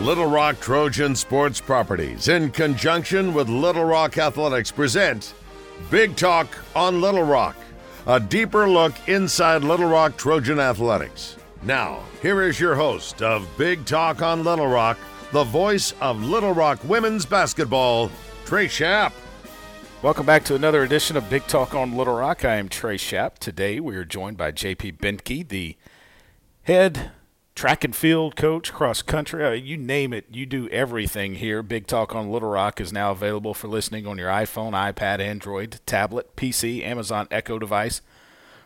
Little Rock Trojan Sports Properties, in conjunction with Little Rock Athletics, present Big Talk on Little Rock, a deeper look inside Little Rock Trojan Athletics. Now, here is your host of Big Talk on Little Rock, the voice of Little Rock women's basketball, Trey Schapp. Welcome back to another edition of Big Talk on Little Rock. I am Trey Schapp. Today we are joined by JP Benke, the head track and field coach, cross country, uh, you name it, you do everything here. Big Talk on Little Rock is now available for listening on your iPhone, iPad, Android, tablet, PC, Amazon Echo device,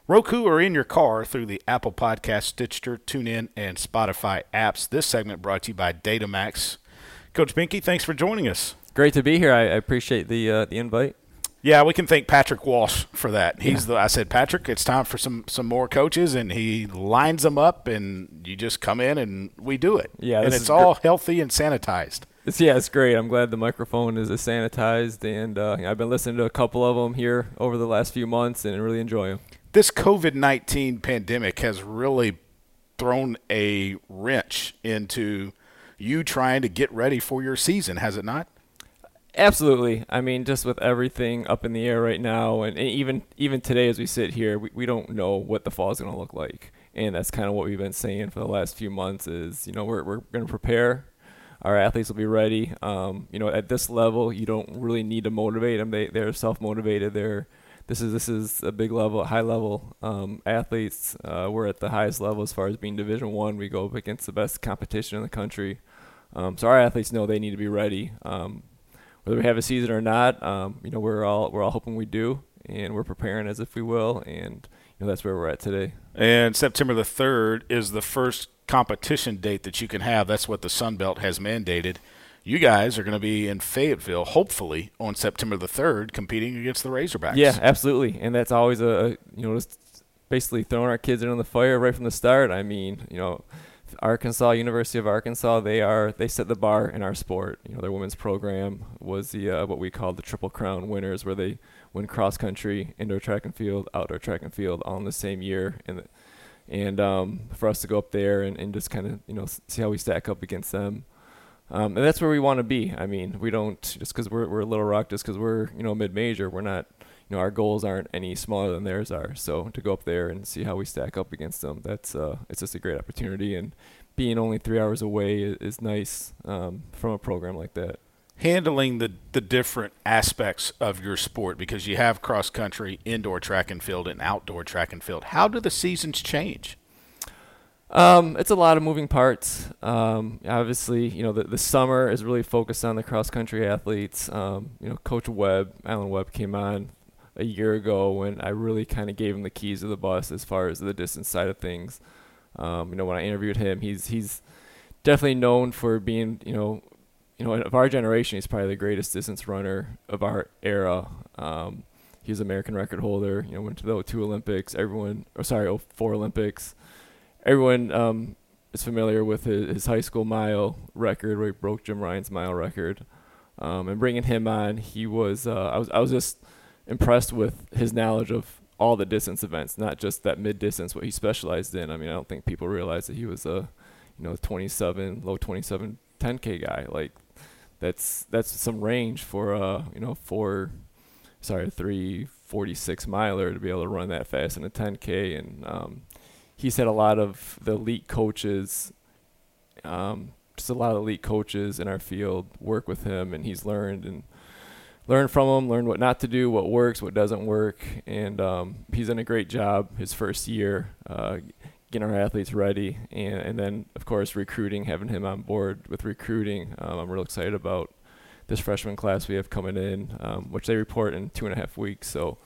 Roku, or in your car through the Apple Podcast, Stitcher, TuneIn, and Spotify apps. This segment brought to you by Datamax. Coach Benke, thanks for joining us. Great to be here. I, I appreciate the uh, the invite. Yeah, we can thank Patrick Walsh for that. He's yeah. the I said, Patrick, it's time for some some more coaches and he lines them up and you just come in and we do it. Yeah, and it's all gr- healthy and sanitized. It's, yeah, it's great. I'm glad the microphone is sanitized and uh, I've been listening to a couple of them here over the last few months and really enjoy them. This COVID-19 pandemic has really thrown a wrench into you trying to get ready for your season, has it not? Absolutely. I mean, just with everything up in the air right now, and, and even even today as we sit here, we, we don't know what the fall is going to look like, and that's kind of what we've been saying for the last few months. Is you know we're we're going to prepare. Our athletes will be ready. Um, you know, at this level, you don't really need to motivate them. They they're self motivated. They're this is this is a big level, high level um, athletes. Uh, we're at the highest level as far as being Division One. We go up against the best competition in the country. Um, so our athletes know they need to be ready. Um, whether we have a season or not, um, you know, we're all we're all hoping we do, and we're preparing as if we will, and you know that's where we're at today. And September the third is the first competition date that you can have. That's what the Sun Belt has mandated. You guys are going to be in Fayetteville, hopefully on September the third, competing against the Razorbacks. Yeah, absolutely, and that's always a you know just basically throwing our kids in on the fire right from the start. I mean, you know Arkansas, University of Arkansas, they are they set the bar in our sport. You know, their women's program was the uh, what we call the Triple Crown winners, where they win cross country, indoor track and field, outdoor track and field, all in the same year. And and um, for us to go up there and, and just kind of you know see how we stack up against them. Um, and that's where we want to be. I mean, we don't just because we're we're a Little Rock, just because we're you know mid major, we're not you know our goals aren't any smaller than theirs are. So to go up there and see how we stack up against them, that's uh, it's just a great opportunity. And being only three hours away is, is nice um, from a program like that. Handling the the different aspects of your sport because you have cross country, indoor track and field, and outdoor track and field. How do the seasons change? Um, it's a lot of moving parts. Um, obviously, you know, the, the summer is really focused on the cross country athletes. Um, you know, Coach Webb, Alan Webb came on a year ago when I really kind of gave him the keys of the bus as far as the distance side of things. Um, you know, when I interviewed him, he's he's definitely known for being, you know, you know, of our generation, he's probably the greatest distance runner of our era. Um, he's American record holder. You know, went to the two Olympics. Everyone, or sorry, 04 Olympics. Everyone um, is familiar with his, his, high school mile record, where he broke Jim Ryun's mile record. Um, and bringing him on, he was uh, I was I was just impressed with his knowledge of all the distance events, not just that mid distance, what he specialized in. I mean, I don't think people realize that he was a, you know, 27, low 27 10K guy. Like, that's that's some range for uh, you know, four, sorry, three 46 miler to be able to run that fast in a 10K. And um, he's had a lot of the elite coaches, um, just a lot of elite coaches in our field work with him, and he's learned and learn from him, learn what not to do, what works, what doesn't work, and um, he's done a great job his first year uh, getting our athletes ready, and, and then of course recruiting, having him on board with recruiting. Um, I'm real excited about this freshman class we have coming in, um, which they report in two and a half weeks. So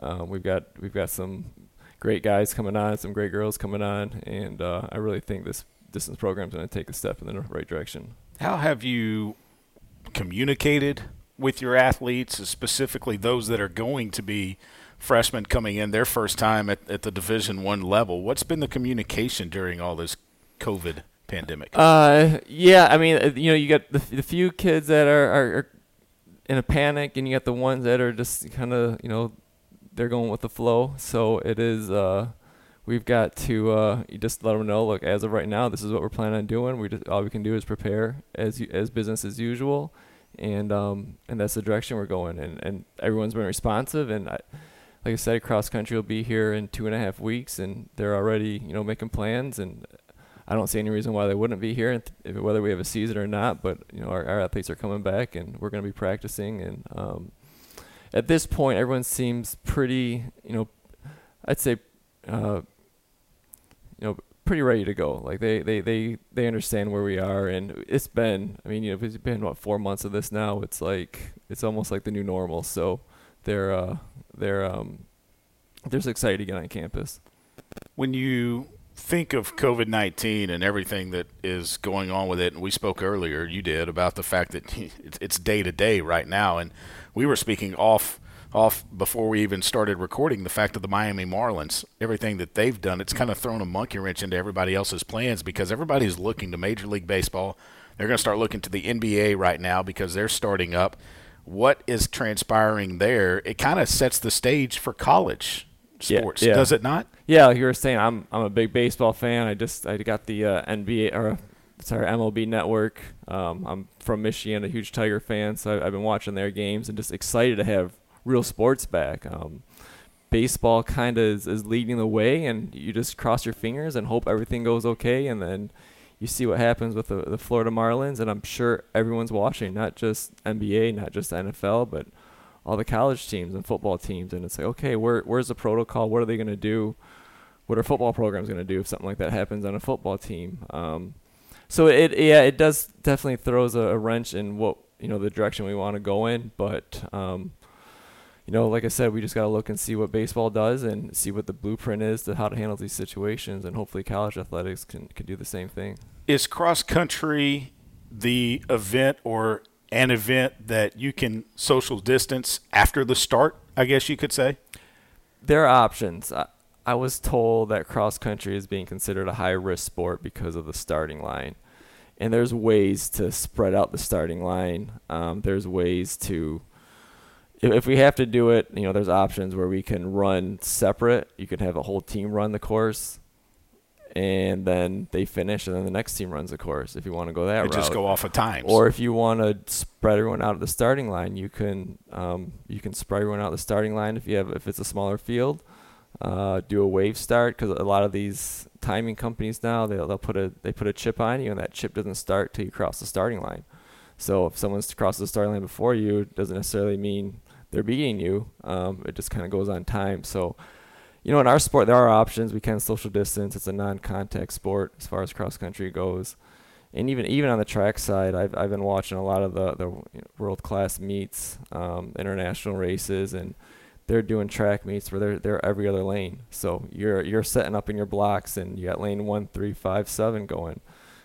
um, we've got we've got some great guys coming on, some great girls coming on, and uh, I really think this distance program is going to take a step in the right direction. How have you communicated with your athletes, specifically those that are going to be freshmen coming in their first time at, at the Division One level? What's been the communication during all this COVID pandemic? Uh, yeah, I mean, uh, you know, you got the, the few kids that are, are, are in a panic, and you got the ones that are just kind of, you know, they're going with the flow. So it is. Uh, we've got to uh, just let them know. Look, as of right now, this is what we're planning on doing. We just all we can do is prepare as as business as usual, and um, and that's the direction we're going. And and everyone's been responsive. And I, like I said, cross country will be here in two and a half weeks, and they're already you know making plans. And I don't see any reason why they wouldn't be here, whether we have a season or not. But you know, our, our athletes are coming back, and we're going to be practicing. And um, at this point, everyone seems pretty you know, I'd say. Uh, you know, pretty ready to go. Like they, they, they, they understand where we are, and it's been. I mean, you know, it's been what four months of this now. It's like it's almost like the new normal. So they're uh, they're um, they're excited to get on campus. When you think of COVID 19 and everything that is going on with it, and we spoke earlier, you did, about the fact that it's day to day right now. And we were speaking off off before we even started recording the fact of the Miami Marlins, everything that they've done, it's kind of thrown a monkey wrench into everybody else's plans because everybody's looking to Major League Baseball. They're going to start looking to the NBA right now because they're starting up. What is transpiring there? It kind of sets the stage for college sports, yeah, yeah. does it not? Yeah, like you were saying, I'm I'm a big baseball fan. I just I got the uh, NBA or sorry MLB Network. Um, I'm from Michigan, a huge Tiger fan, so I've been watching their games and just excited to have real sports back. Um, baseball kind of is, is leading the way, and you just cross your fingers and hope everything goes okay, and then you see what happens with the, the Florida Marlins, and I'm sure everyone's watching, not just NBA, not just NFL, but all the college teams and football teams, and it's like, okay, where where's the protocol? What are they going to do? What are football programs going to do if something like that happens on a football team? Um, so it yeah, it does definitely throws a, a, wrench in what you know the direction we want to go in, but um, you know, like I said, we just got to look and see what baseball does and see what the blueprint is to how to handle these situations, and hopefully college athletics can, can do the same thing. Is cross country the event or an event that you can social distance after the start, I guess you could say? There are options. I, I was told that cross country is being considered a high risk sport because of the starting line. And there's ways to spread out the starting line. Um, there's ways to if we have to do it, you know, there's options where we can run separate. You could have a whole team run the course, and then they finish, and then the next team runs the course. If you want to go that route, just go off of times. Or if you want to spread everyone out at the starting line, you can um, you can spread everyone out at the starting line if you have if it's a smaller field. Uh, do a wave start because a lot of these timing companies now they'll, they'll put a they put a chip on you and that chip doesn't start till you cross the starting line. So if someone's crossed the starting line before you, it doesn't necessarily mean they're beating you. Um, it just kind of goes on time. So, you know, in our sport, there are options. We can social distance. It's a non-contact sport as far as cross country goes. And even even on the track side, I've I've been watching a lot of the the world class meets, um, international races, and they're doing track meets where they're they're every other lane. So you're you're setting up in your blocks, and you got lane one, three, five, seven going,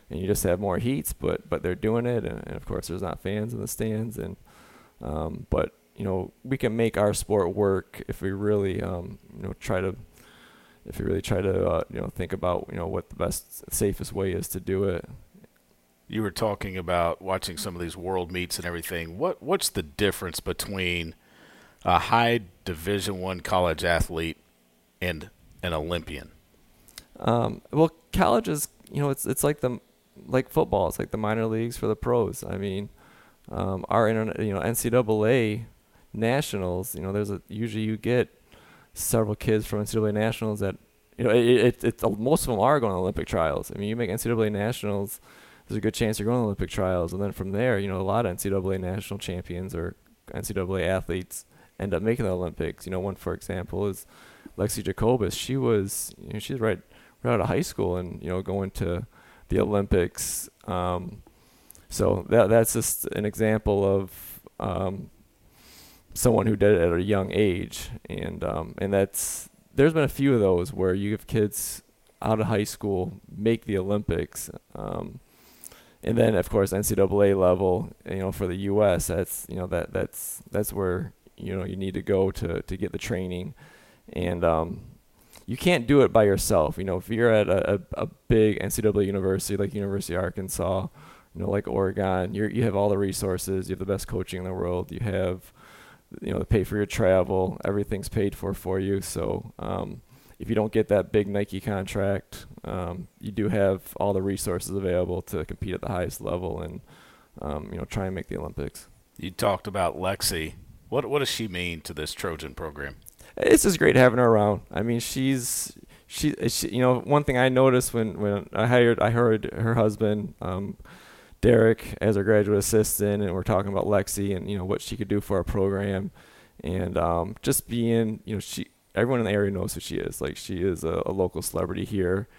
and you just have more heats. But but they're doing it, and, and of course there's not fans in the stands, and um, but you know we can make our sport work if we really um, you know try to if we really try to uh, you know think about you know what the best safest way is to do it. You were talking about watching some of these world meets and everything. What what's the difference between a high Division One college athlete and an Olympian? Um, well, college is you know it's it's like the like football. It's like the minor leagues for the pros. I mean, um, our internet, you know NCAA nationals, you know, there's a usually you get several kids from NCAA nationals that you know it, it, it, most of them are going to Olympic trials. I mean, you make NCAA nationals, there's a good chance you're going to Olympic trials, and then from there, you know, a lot of NCAA national champions or NCAA athletes end up making the Olympics. You know, one for example is Lexi Jacobus. She was, you know, she's right right out of high school and you know going to the Olympics. Um, so that that's just an example of um, someone who did it at a young age, and um, and that's there's been a few of those where you have kids out of high school make the Olympics, um, and then of course NCAA level, you know, for the U.S. That's you know that that's that's where you know you need to go to to get the training, and um, you can't do it by yourself. You know, if you're at a, a, big NCAA university like University of Arkansas, you know, like Oregon, you you have all the resources, you have the best coaching in the world, you have you know pay for your travel everything's paid for for you so um, if you don't get that big Nike contract, um, you do have all the resources available to compete at the highest level and um, you know try and make the Olympics. You talked about Lexi. What what does she mean to this Trojan program? It's just great having her around. I mean, she's she, she you know one thing I noticed when when I hired I heard her husband. Um, Derek as our graduate assistant, and we're talking about Lexi and you know what she could do for our program, and um, just being you know she everyone in the area knows who she is. Like she is a, a local celebrity here,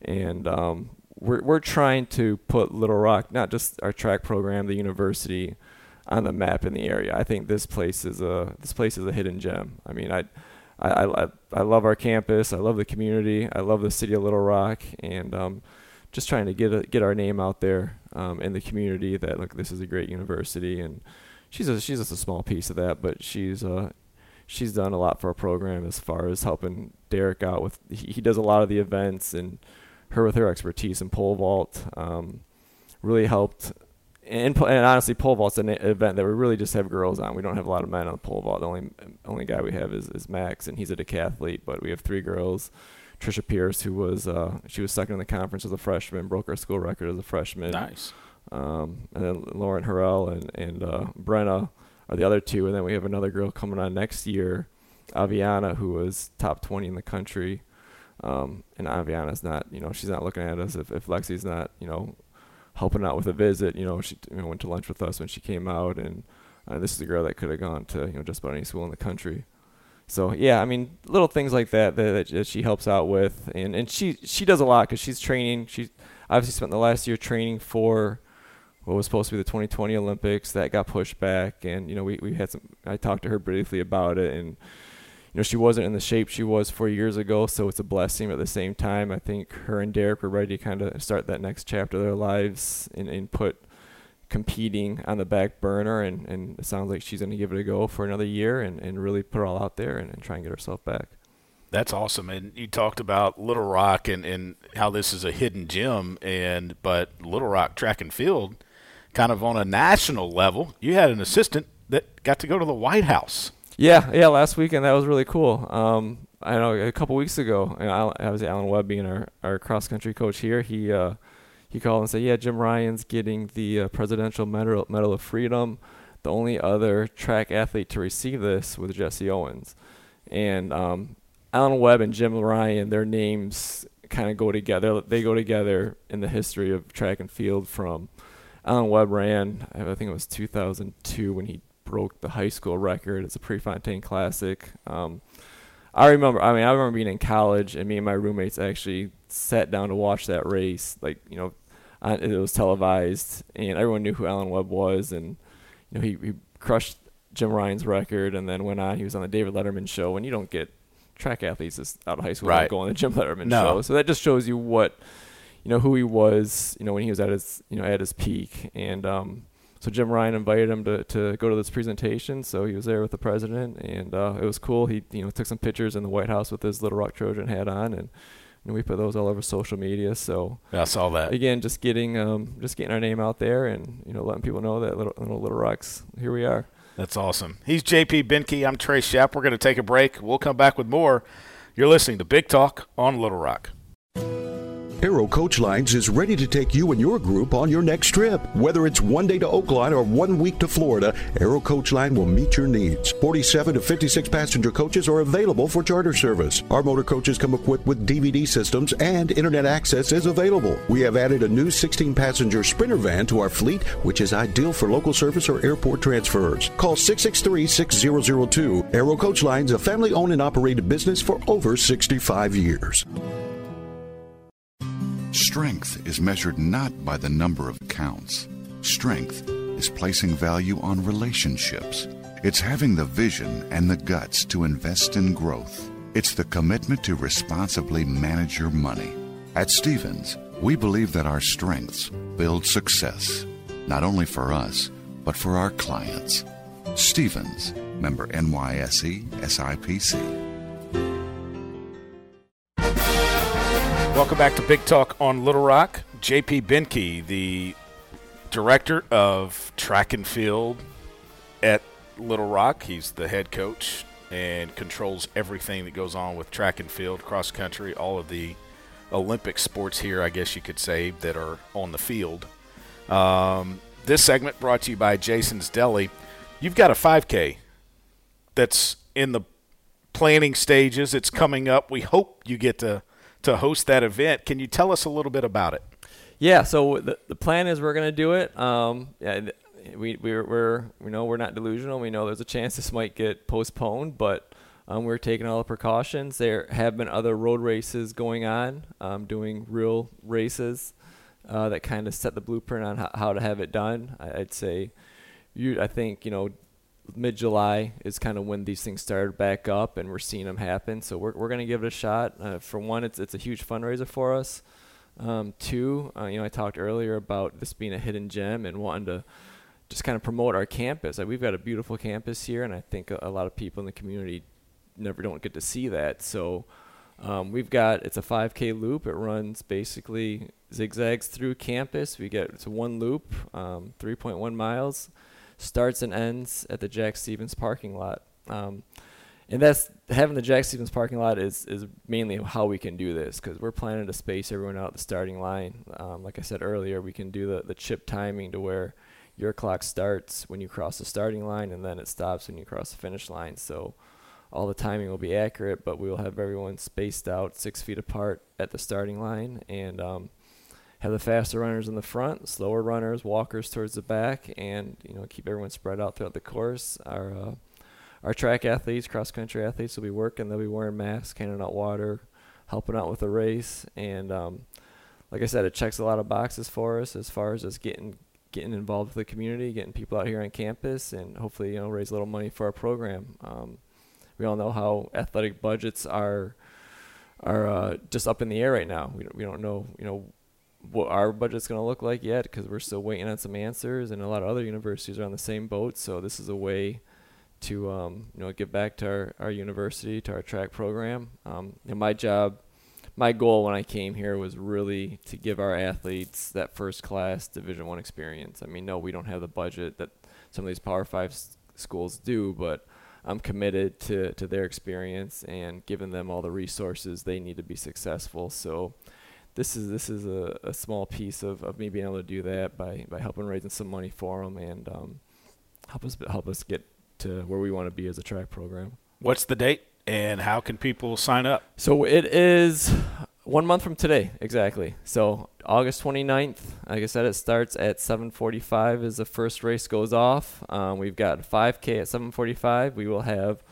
and um, we're we're trying to put Little Rock, not just our track program, the university, on the map in the area. I think this place is a this place is a hidden gem. I mean, I. I, I, I love our campus. I love the community. I love the city of Little Rock, and um, just trying to get a, get our name out there um, in the community that look this is a great university and she's a, she's just a small piece of that but she's uh she's done a lot for our program as far as helping Derek out with he, he does a lot of the events and her with her expertise in pole vault um, really helped and, and honestly pole vault's an event that we really just have girls on. We don't have a lot of men on the pole vault. The only only guy we have is, is Max and he's a decathlete but we have three girls Trisha Pierce, who was uh, she was second in the conference as a freshman, broke our school record as a freshman. Nice. Um, and then Lauren Harrell and and uh, Brenna are the other two, and then we have another girl coming on next year, Aviana, who was top 20 in the country. Um, and Aviana's not, you know, she's not looking at us if, if Lexi's not, you know, helping out with a visit. You know, she you know, went to lunch with us when she came out, and uh, this is a girl that could have gone to you know just about any school in the country. So yeah, I mean, little things like that that, that she helps out with, and and she she does a lot because she's training. She obviously spent the last year training for what was supposed to be the 2020 Olympics that got pushed back, and you know we we had some. I talked to her briefly about it, and you know she wasn't in the shape she was four years ago, so it's a blessing. But at the same time, I think her and Derek were ready to kind of start that next chapter of their lives and, and put competing on the back burner, and, and it sounds like she's going to give it a go for another year and, and really put it all out there and, and try and get herself back. That's awesome. And you talked about Little Rock and, and how this is a hidden gem, and but Little Rock track and field, kind of on a national level, you had an assistant that got to go to the White House. Yeah, yeah. Last weekend that was really cool. Um, I know a couple weeks ago, you know, I was Alan Webb being our, our cross country coach here. He uh, he called and said, "Yeah, Jim Ryun's getting the uh, Presidential Medal Medal of Freedom. The only other track athlete to receive this was Jesse Owens." And um, Alan Webb and Jim Ryun, their names kind of go together. They go together in the history of track and field. From Alan Webb ran, I think it was 2002 when he broke the high school record. It's a Prefontaine Classic. Um, I remember. I mean, I remember being in college, and me and my roommates actually sat down to watch that race. Like, you know, uh, it was televised, and everyone knew who Alan Webb was, and you know he, he crushed Jim Ryun's record, and then went on. He was on the David Letterman show, and you don't get track athletes out of high school right. go on the Jim Letterman no. show. So that just shows you what you know who he was. You know when he was at his you know at his peak, and um, so Jim Ryun invited him to, to go to this presentation. So he was there with the president, and uh, it was cool. He you know took some pictures in the White House with his Little Rock Trojan hat on, and and we put those all over social media. So yeah, I saw that. Again, just getting um, just getting our name out there, and you know, letting people know that little little, little rocks. Here we are. That's awesome. He's JP Benke. I'm Trey Shapp. We're going to take a break. We'll come back with more. You're listening to Big Talk on Little Rock. Arrow Coach Lines is ready to take you and your group on your next trip. Whether it's one day to Oakland or one week to Florida, Arrow Coach Line will meet your needs. 47 to 56 passenger coaches are available for charter service. Our motor coaches come equipped with DVD systems and internet access is available. We have added a new 16 passenger Sprinter van to our fleet, which is ideal for local service or airport transfers. Call 663 6002. Arrow Coach Lines, a family owned and operated business for over 65 years. Strength is measured not by the number of counts. Strength is placing value on relationships. It's having the vision and the guts to invest in growth. It's the commitment to responsibly manage your money. At Stephens, we believe that our strengths build success, not only for us, but for our clients. Stephens, member NYSE SIPC. Welcome back to Big Talk on Little Rock. JP Benke, the director of track and field at Little Rock. He's the head coach and controls everything that goes on with track and field, cross country, all of the Olympic sports here, I guess you could say, that are on the field. Um, this segment brought to you by Jason's Deli. You've got a 5K that's in the planning stages. It's coming up. We hope you get to to host that event. Can you tell us a little bit about it? Yeah. So the the plan is we're gonna do it. Um, yeah, we we're, we're we know we're not delusional. We know there's a chance this might get postponed, but um, we're taking all the precautions. There have been other road races going on, um, doing real races uh, that kind of set the blueprint on how, how to have it done. I, would say, you I think you know mid July is kind of when these things started back up, and we're seeing them happen. So we're we're gonna give it a shot. Uh, for one, it's it's a huge fundraiser for us. Um, two, uh, you know, I talked earlier about this being a hidden gem and wanting to just kind of promote our campus. Like we've got a beautiful campus here, and I think a, a lot of people in the community never don't get to see that. So um, we've got it's a 5K loop. It runs basically zigzags through campus. We get it's one loop, um, 3.1 miles starts and ends at the Jack Stephens parking lot. Um, and that's having the Jack Stephens parking lot is, is mainly how we can do this because we're planning to space everyone out the starting line. Um, like I said earlier, we can do the, the chip timing to where your clock starts when you cross the starting line and then it stops when you cross the finish line. So all the timing will be accurate, but we will have everyone spaced out six feet apart at the starting line and um, have the faster runners in the front, slower runners, walkers towards the back, and you know keep everyone spread out throughout the course. Our uh, our track athletes, cross country athletes will be working. They'll be wearing masks, handing out water, helping out with the race, and um, like I said, it checks a lot of boxes for us as far as just getting getting involved with the community, getting people out here on campus, and hopefully you know raise a little money for our program. Um, we all know how athletic budgets are are uh, just up in the air right now. We don't, we don't know you know what our budget's going to look like yet because we're still waiting on some answers, and a lot of other universities are on the same boat. So this is a way to um, you know give back to our, our university, to our track program. Um, and my job, my goal when I came here was really to give our athletes that first class Division One experience. I mean, no, we don't have the budget that some of these Power Five s- schools do, but I'm committed to to their experience and giving them all the resources they need to be successful. So this is this is a, a small piece of, of me being able to do that by, by helping raising some money for them and um, help us help us get to where we want to be as a track program. What's the date and how can people sign up? So it is one month from today exactly. So August 29th. Like I said, it starts at 7:45 as the first race goes off. Um, we've got 5K at 7:45. We will have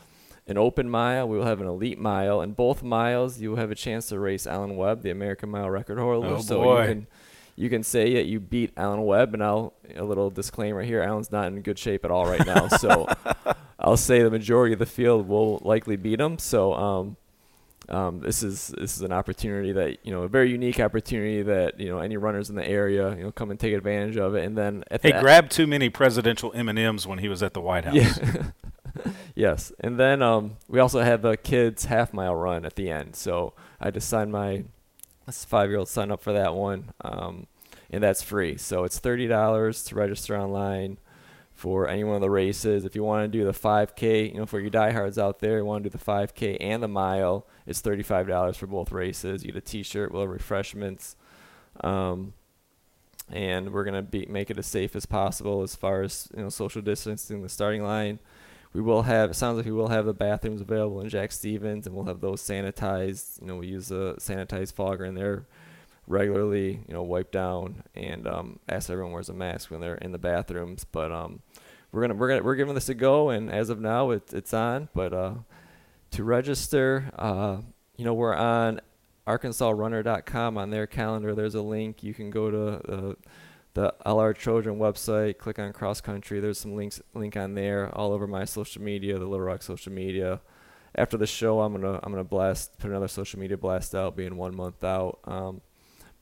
an open mile. We will have an elite mile. and both miles, you will have a chance to race Alan Webb, the American mile record holder. Oh, so boy. you can you can say that you beat Alan Webb, and I'll a little disclaimer here: Alan's not in good shape at all right now. so I'll say the majority of the field will likely beat him. So um, um, this is this is an opportunity that you know a very unique opportunity that you know any runners in the area you know come and take advantage of it. And then at He the, grabbed too many presidential M and M's when he was at the White House. yeah. yes, and then um, we also have a kids half mile run at the end. So I just signed my five year old sign up for that one, um, and that's free. So it's thirty dollars to register online for any one of the races. If you want to do the 5K, you know, for your diehards out there, you want to do the 5K and the mile, it's thirty-five dollars for both races. You get a T-shirt, we'll refreshments, um, and we're gonna be make it as safe as possible as far as you know social distancing the starting line. We will have. It sounds like we will have the bathrooms available in Jack Stephens, and we'll have those sanitized. You know, we use a sanitized fogger in there regularly. You know, wipe down and um, ask everyone wears a mask when they're in the bathrooms. But um, we're gonna we're gonna we're giving this a go, and as of now, it, it's on. But uh, to register, uh, you know, we're on ArkansasRunner.com on their calendar. There's a link. You can go to uh, the LR Trojans website, click on cross country. There's some links link on there all over my social media, the Little Rock social media. After the show, I'm gonna I'm gonna blast put another social media blast out, being one month out. Um,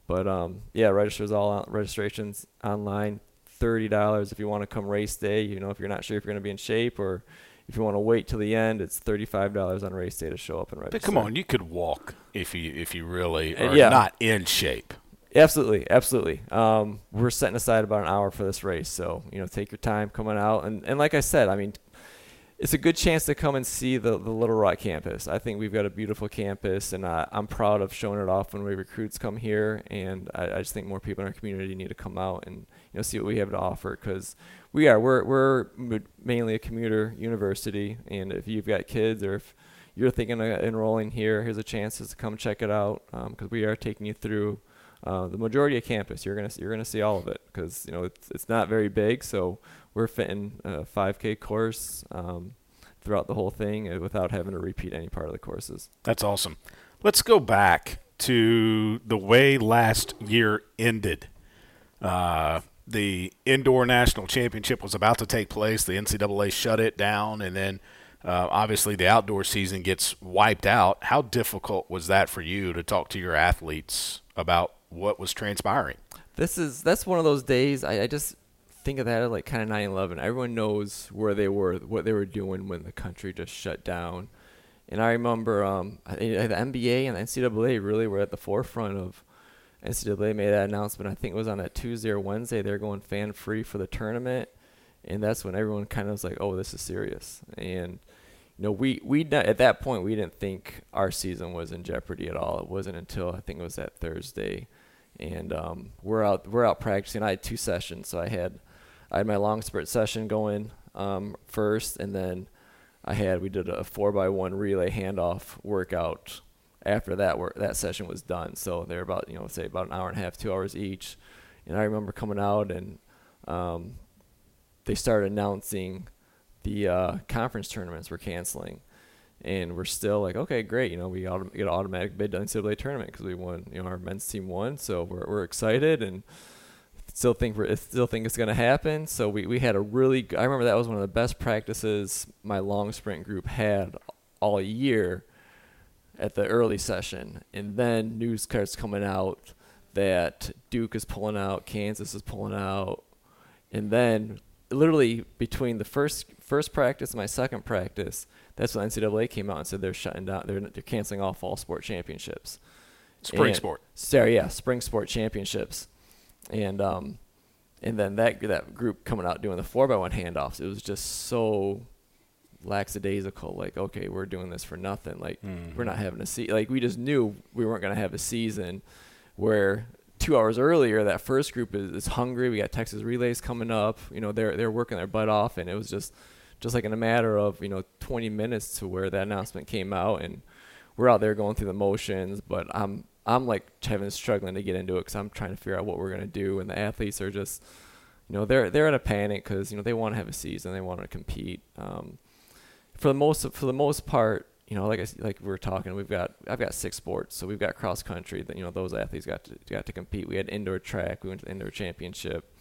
but um, yeah, registers all out, registrations online. Thirty dollars if you want to come race day. You know, if you're not sure if you're gonna be in shape or if you want to wait till the end, it's thirty-five dollars on race day to show up and register. But come on, you could walk if you if you really Uh, are yeah. not in shape. Absolutely, absolutely. Um, we're setting aside about an hour for this race, so you know, take your time coming out. And and like I said, I mean, it's a good chance to come and see the, the Little Rock campus. I think we've got a beautiful campus, and uh, I'm proud of showing it off when we recruits come here. And I, I, just think more people in our community need to come out and you know see what we have to offer because we are we're we're mainly a commuter university, and if you've got kids or if you're thinking of enrolling here, here's a chance to come check it out because um, we are taking you through uh, the majority of campus. You're gonna you're gonna see all of it because you know it's it's not very big, so we're fitting a 5K course um, throughout the whole thing uh, without having to repeat any part of the courses. That's awesome. Let's go back to the way last year ended. Uh, the indoor national championship was about to take place. The NCAA shut it down, and then uh, obviously the outdoor season gets wiped out. How difficult was that for you to talk to your athletes about what was transpiring? This is that's one of those days. I, I just think of that as like kind of 9/11. Everyone knows where they were, what they were doing when the country just shut down. And I remember um, the NBA and the NCAA really were at the forefront of NCAA made that announcement. I think it was on that Tuesday or Wednesday. They're going fan free for the tournament, and that's when everyone kind of was like, "Oh, this is serious." And know, we we at that point we didn't think our season was in jeopardy at all. It wasn't until I think it was that Thursday, and um, we're out we're out practicing. I had two sessions, so I had I had my long sprint session going um, first, and then I had we did a four by one relay handoff workout after that work that session was done. So they're about you know say about an hour and a half, two hours each. And I remember coming out and um, they started announcing the uh, conference tournaments were canceling, and we're still like, okay, great, you know, we autom- get an automatic bid to NCAA tournament because we won, you know, our men's team won, so we're we're excited and still think we're still think it's going to happen. So we we had a really I remember that was one of the best practices my long sprint group had all year at the early session, and then news starts coming out that Duke is pulling out, Kansas is pulling out, and then literally between the first first practice and my second practice, that's when NCAA came out and said they're shutting down, they're they're canceling all fall sport championships. Spring and, sport. Sorry, yeah, spring sport championships, and um, and then that that group coming out doing the four by one handoffs, it was just so lackadaisical. Like, okay, we're doing this for nothing. Like, mm-hmm. we're not having a see. Like, we just knew we weren't going to have a season where two hours earlier that first group is, is hungry. We got Texas relays coming up. You know, they're they're working their butt off, and it was just just like in a matter of you know 20 minutes to where that announcement came out, and we're out there going through the motions. But I'm I'm like having struggling to get into it because I'm trying to figure out what we're gonna do, and the athletes are just you know they're they're in a panic because you know they want to have a season, they want to compete. Um, for the most for the most part, you know, like I, like we were talking, we've got I've got six sports, so we've got cross country. That you know those athletes got to got to compete. We had indoor track. We went to the indoor championship.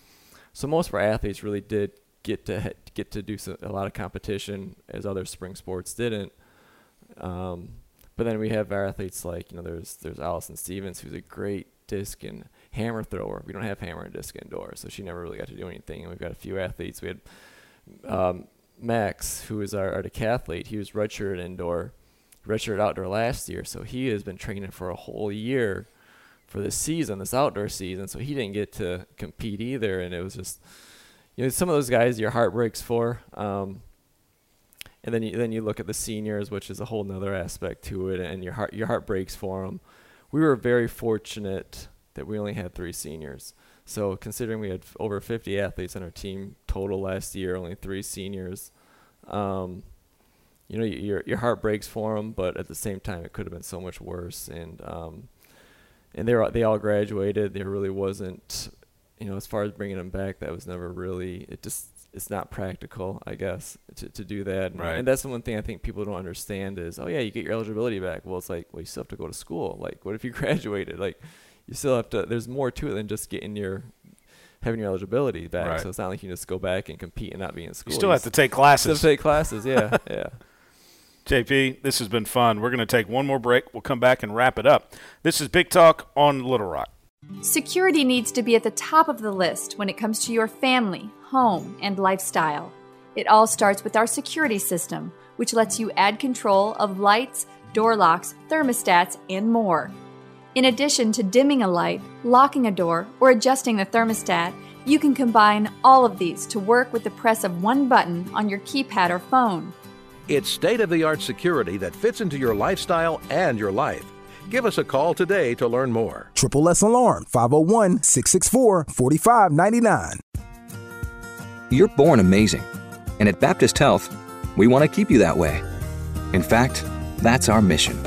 So most of our athletes really did get to get to do a lot of competition, as other spring sports didn't. Um, but then we have our athletes like you know there's there's Allison Stevens who's a great disc and hammer thrower. We don't have hammer and disc indoors, so she never really got to do anything. And we've got a few athletes. We had um, Max, who is our, our decathlete, he was redshirted indoor, redshirted outdoor last year, so he has been training for a whole year for this season, this outdoor season. So he didn't get to compete either, and it was just, you know, some of those guys your heart breaks for. Um, and then you, then you look at the seniors, which is a whole nother aspect to it, and your heart your heart breaks for them. We were very fortunate that we only had three seniors. So considering we had over 50 athletes on our team total last year, only three seniors, um, you know, your your heart breaks for them, but at the same time, it could have been so much worse. And um, and they were they all graduated. There really wasn't, you know, as far as bringing them back, that was never really. It just it's not practical, I guess, to, to do that. Right. And that's the one thing I think people don't understand is, oh yeah, you get your eligibility back. Well, it's like, well, you still have to go to school. Like, what if you graduated? Like, you still have to. There's more to it than just getting your having your eligibility back. Right. So it's not like you can just go back and compete and not be in school. You still you have to take classes. Still take classes. Yeah, yeah. JP, this has been fun. We're going to take one more break. We'll come back and wrap it up. This is Big Talk on Little Rock. Security needs to be at the top of the list when it comes to your family, home, and lifestyle. It all starts with our security system, which lets you add control of lights, door locks, thermostats, and more. In addition to dimming a light, locking a door, or adjusting the thermostat, you can combine all of these to work with the press of one button on your keypad or phone. It's state of the art security that fits into your lifestyle and your life. Give us a call today to learn more. Triple S Alarm 501 664 4599. You're born amazing. And at Baptist Health, we want to keep you that way. In fact, that's our mission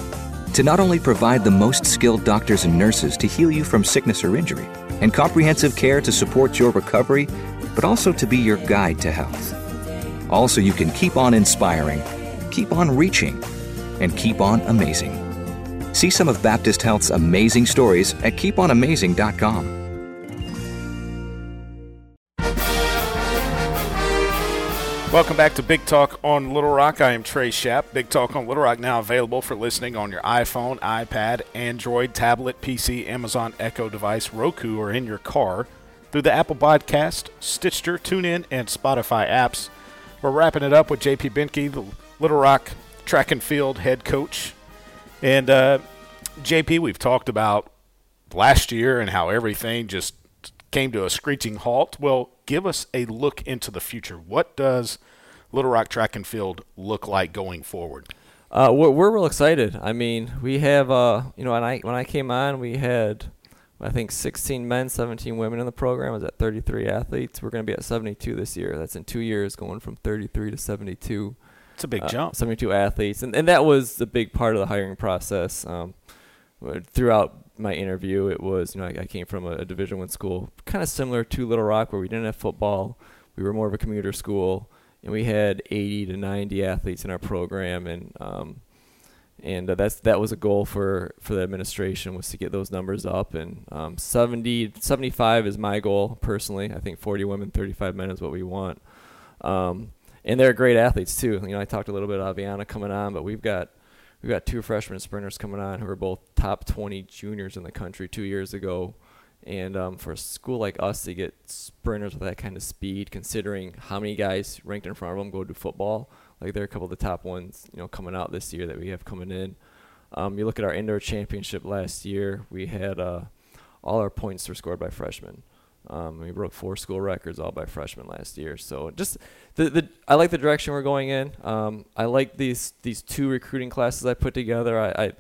to not only provide the most skilled doctors and nurses to heal you from sickness or injury and comprehensive care to support your recovery, but also to be your guide to health. Also, you can keep on inspiring, keep on reaching, and keep on amazing. See some of Baptist Health's amazing stories at keeponamazing.com. Welcome back to Big Talk on Little Rock. I am Trey Shapp. Big Talk on Little Rock now available for listening on your iPhone, iPad, Android, tablet, PC, Amazon Echo device, Roku, or in your car through the Apple Podcast, Stitcher, TuneIn, and Spotify apps. We're wrapping it up with JP Benke, the Little Rock track and field head coach. And uh, JP, we've talked about last year and how everything just came to a screeching halt. Well, give us a look into the future. What does Little Rock Track and Field look like going forward? Uh, we're, we're real excited. I mean, we have, uh, you know, when I when I came on, we had, I think, 16 men, 17 women in the program. Is was at 33 athletes. We're going to be at 72 this year. That's in two years, going from 33 to 72. It's a big uh, jump. 72 athletes, and and that was the big part of the hiring process. Um, throughout my interview, it was you know I, I came from a, a Division One school, kind of similar to Little Rock, where we didn't have football. We were more of a commuter school, and we had 80 to 90 athletes in our program, and um, and uh, that's that was a goal for for the administration was to get those numbers up. And um, 70 75 is my goal personally. I think 40 women 35 men is what we want. Um, and they're great athletes too. You know i talked a little bit about aviana coming on but we've got we've got two freshman sprinters coming on who are both top 20 juniors in the country two years ago. And um, for a school like us to get sprinters with that kind of speed considering how many guys ranked in front of them go to football like they're a couple of the top ones, you know, coming out this year that we have coming in. Um, you look at our indoor championship last year, we had uh, all our points were scored by freshmen. Um, we broke four school records all by freshmen last year. So just the, the I like the direction we're going in. Um, I like these these two recruiting classes I put together. I, I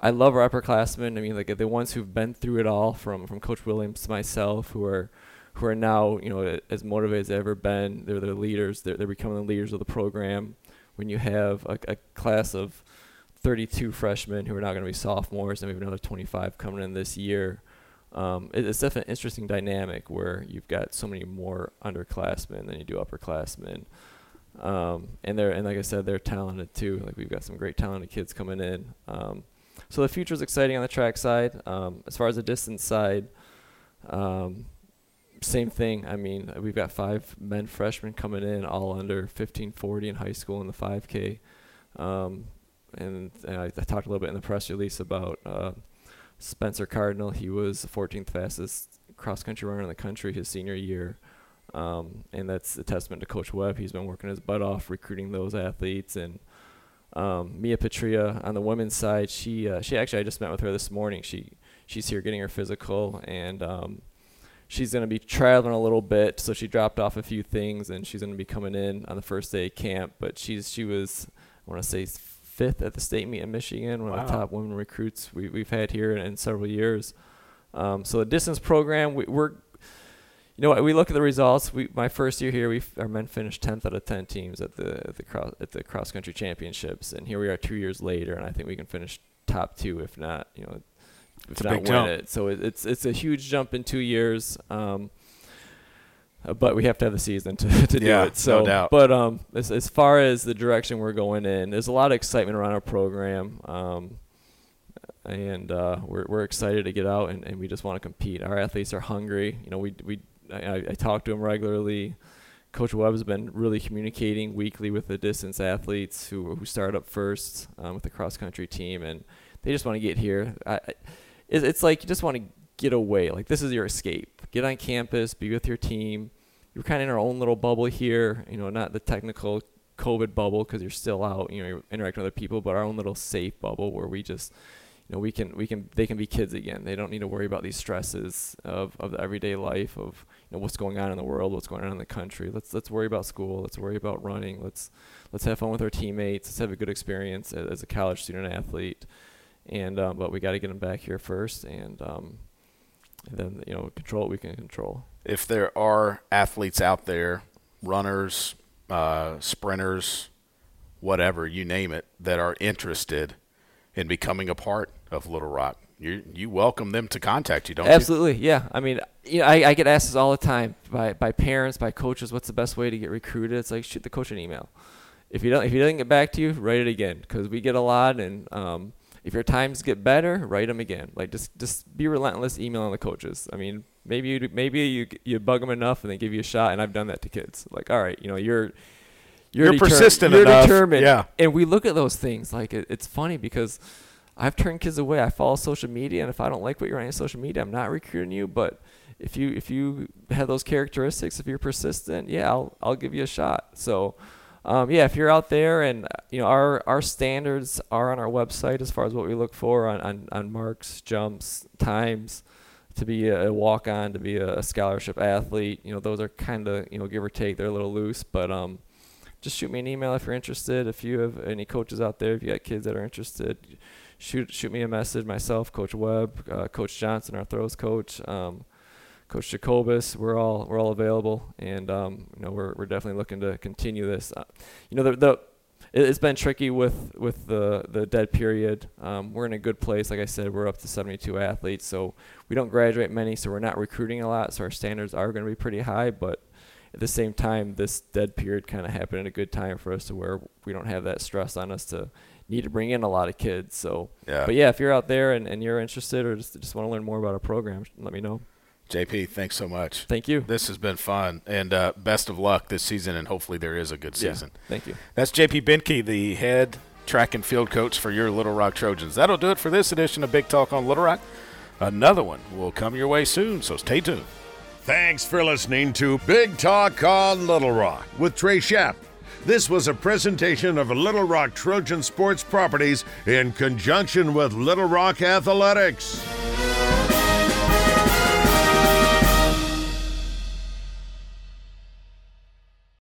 I love our upperclassmen. I mean, like the ones who've been through it all, from from Coach Williams to myself, who are who are now you know as motivated as they've ever been. They're the leaders. They're they're becoming the leaders of the program when you have a, a class of 32 freshmen who are now going to be sophomores and we have another 25 coming in this year. Um, it, it's definitely an interesting dynamic where you've got so many more underclassmen than you do upperclassmen. Um, and they're and like I said, they're talented too. Like we've got some great talented kids coming in. Um, so the future is exciting on the track side. Um, as far as the distance side, um, same thing. I mean, we've got five men freshmen coming in, all under 1540 in high school in the 5K. Um, and, and I, I, talked a little bit in the press release about uh, Spencer Cardinal. He was the 14th fastest cross country runner in the country his senior year. Um, and that's a testament to Coach Webb. He's been working his butt off recruiting those athletes. And um, Mia Patria on the women's side, she uh, she actually I just met with her this morning. She she's here getting her physical, and um, she's going to be traveling a little bit, so she dropped off a few things, and she's going to be coming in on the first day of camp. But she's she was, I want to say, fifth at the state meet in Michigan, one wow. of the top women recruits we, we've had here in, in several years. Um, so the distance program, we, are you know, what, we look at the results. We my first year here, we our men finished 10th out of 10 teams at the at the cross at the cross country championships, and here we are two years later, and I think we can finish top two, if not, you know, it's not win jump. it. So it, it's it's a huge jump in two years. Um, uh, but we have to have the season to, to yeah, do it. So, no doubt. but um, as, as far as the direction we're going in, there's a lot of excitement around our program, um, and uh, we're we're excited to get out and, and we just want to compete. Our athletes are hungry. You know, we we I, I talk to them regularly. Coach Webb has been really communicating weekly with the distance athletes who who start up first um, with the cross country team, and they just want to get here. I, it's like you just want to get away. Like this is your escape. Get on campus, be with your team. You're kind of in our own little bubble here. You know, not the technical COVID bubble because you're still out. You know, you're interacting with other people, but our own little safe bubble where we just, you know we can we can they can be kids again. They don't need to worry about these stresses of of the everyday life of you know what's going on in the world, what's going on in the country. Let's let's worry about school. Let's worry about running. Let's let's have fun with our teammates. Let's have a good experience as a college student athlete. And um, but we got to get them back here first, and, um, and then you know control what we can control. If there are athletes out there, runners, uh, sprinters, whatever you name it, that are interested in becoming a part of Little Rock, you you welcome them to contact you, don't Absolutely, you? yeah. I mean, you know, I, I get asked this all the time by, by parents, by coaches, what's the best way to get recruited? It's like shoot the coach an email. If you don't if he doesn't get back to you, write it again because we get a lot. And um, if your times get better, write them again. Like just just be relentless emailing the coaches. I mean, maybe you maybe you you bug them enough and they give you a shot. And I've done that to kids. Like, all right, you know, you're you're, You're deter- persistent you're enough, determined. yeah. And we look at those things like it, it's funny because I've turned kids away. I follow social media, and if I don't like what you're on social media, I'm not recruiting you. But if you if you have those characteristics, if you're persistent, yeah, I'll I'll give you a shot. So. Um, yeah, if you're out there and you know our our standards are on our website as far as what we look for on, on, on marks, jumps, times, to be a walk on, to be a scholarship athlete. You know, those are kind of you know give or take. They're a little loose, but um, just shoot me an email if you're interested. If you have any coaches out there, if you got kids that are interested, shoot shoot me a message. Myself, Coach Webb, uh, Coach Johnson, our throws coach, um, Coach Jacobus. We're all we're all available, and um, you know we're we're definitely looking to continue this. Uh, you know the the it- it's been tricky with with the the dead period. Um, we're in a good place. Like I said, we're up to 72 athletes, so we don't graduate many, so we're not recruiting a lot. So our standards are going to be pretty high, but at the same time, this dead period kind of happened at a good time for us to where we don't have that stress on us to need to bring in a lot of kids. So, Yeah. but yeah, if you're out there and, and you're interested or just just want to learn more about our program, let me know. JP, thanks so much. Thank you. This has been fun, and uh, best of luck this season, and hopefully there is a good Yeah, season. thank you. That's JP Benke, the head track and field coach for your Little Rock Trojans. That'll do it for this edition of Big Talk on Little Rock. Another one will come your way soon, so stay tuned. Thanks for listening to Big Talk on Little Rock with Trey Schaap. This was a presentation of Little Rock Trojan Sports Properties in conjunction with Little Rock Athletics.